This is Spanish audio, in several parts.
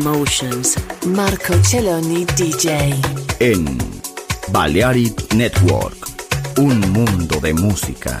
Emotions. Marco Celloni DJ. En Balearic Network. Un mundo de música.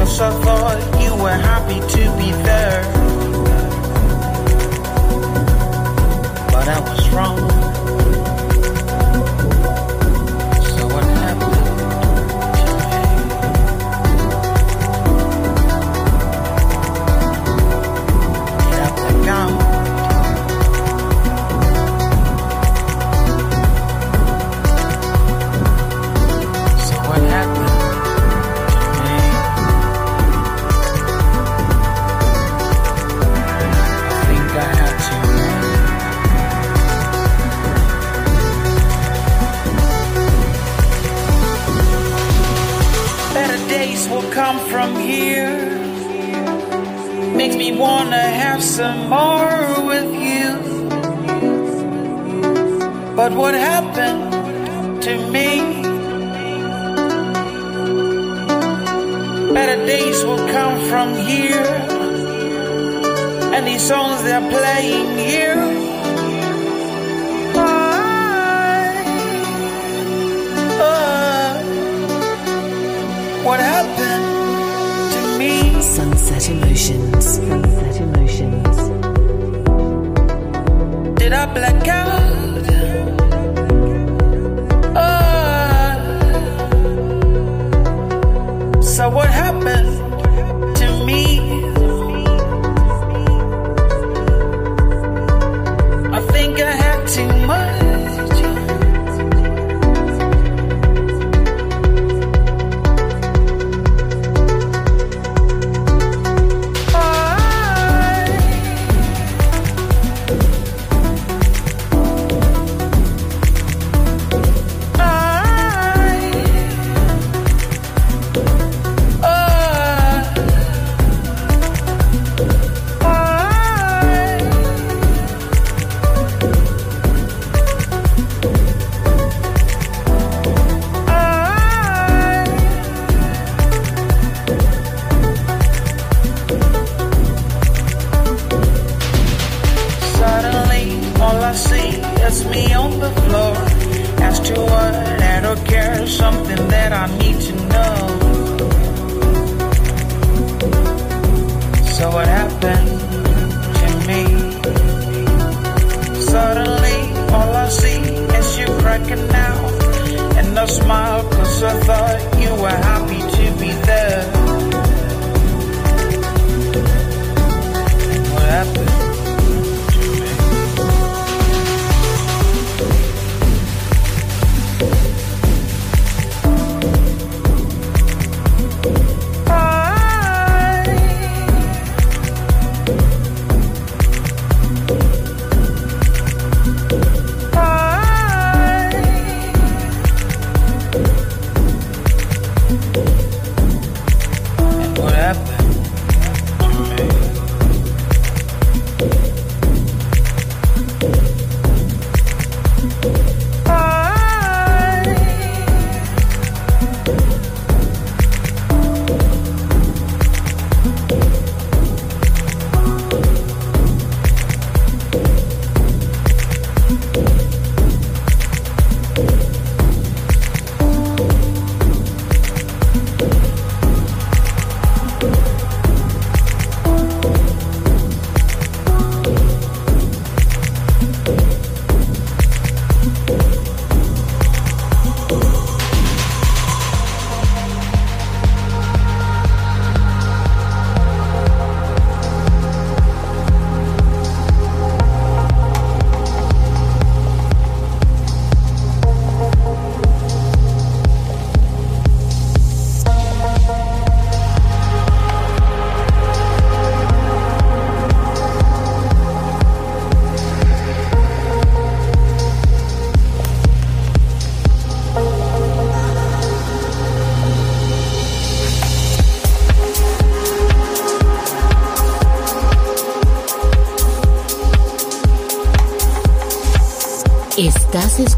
us I thought you were happy to be there. But I was wrong. some more with you. But what happened to me? Better days will come from here. And these songs they're playing here. Uh, what happened to me. Sunset Emotions. I black out?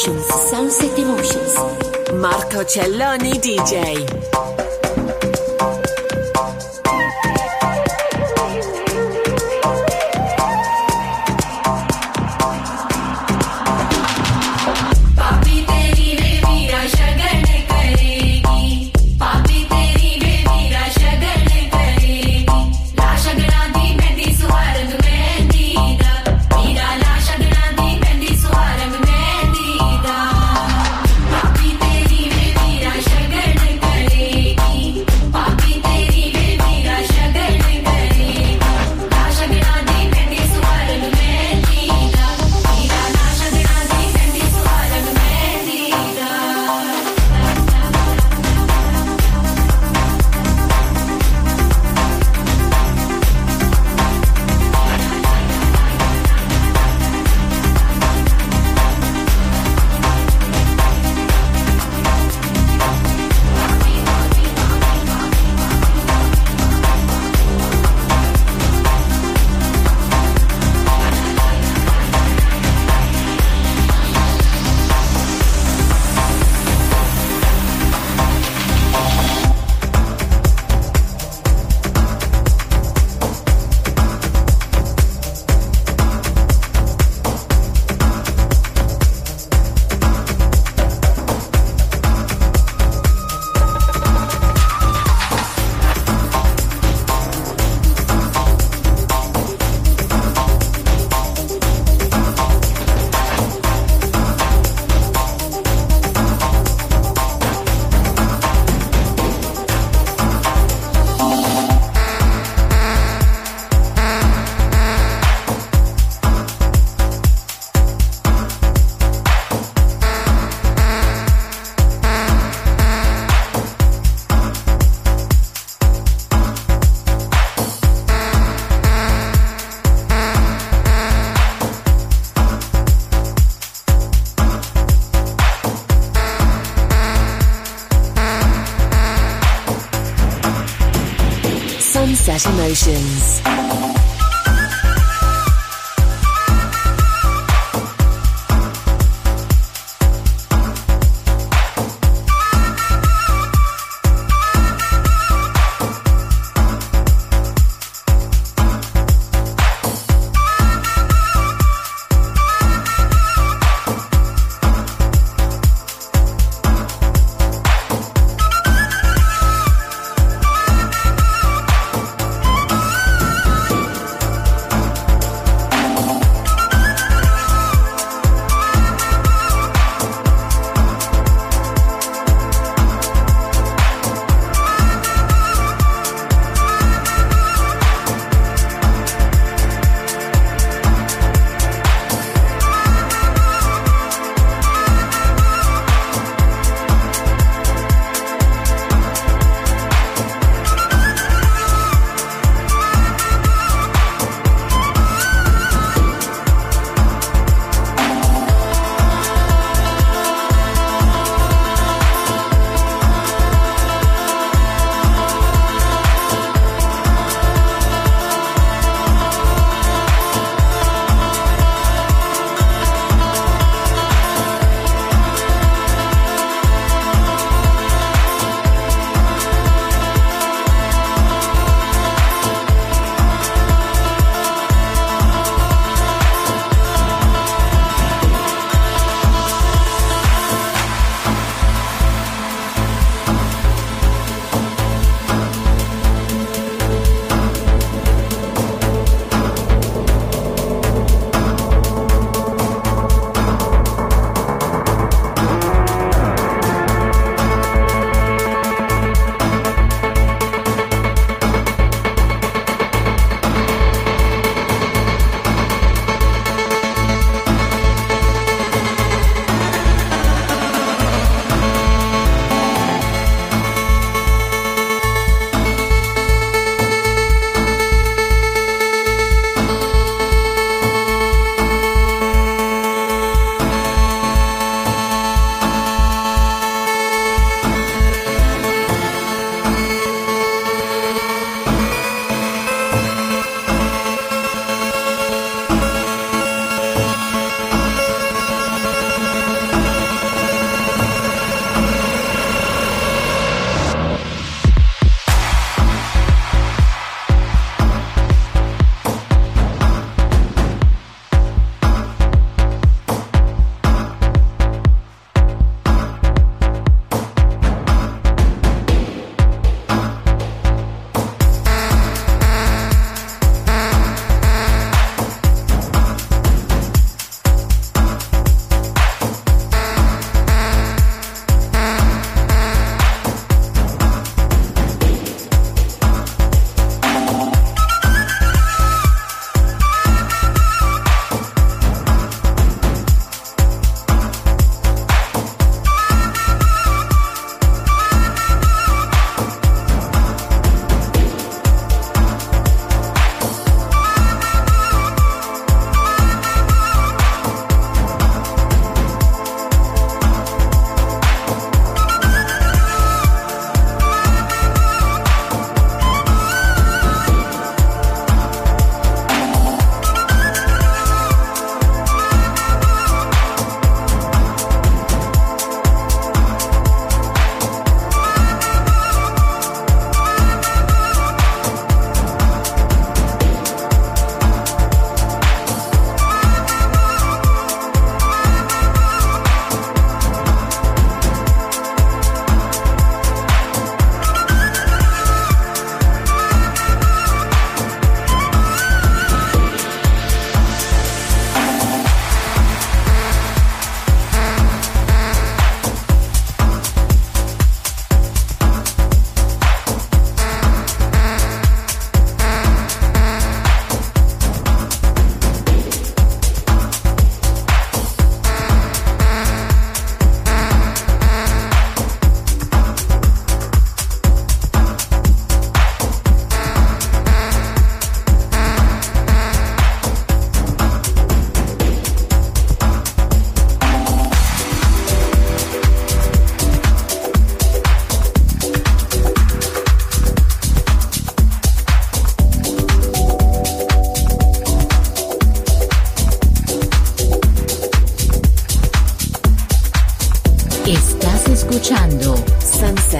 Emotions, Sunset Emotions. Marco Celloni DJ.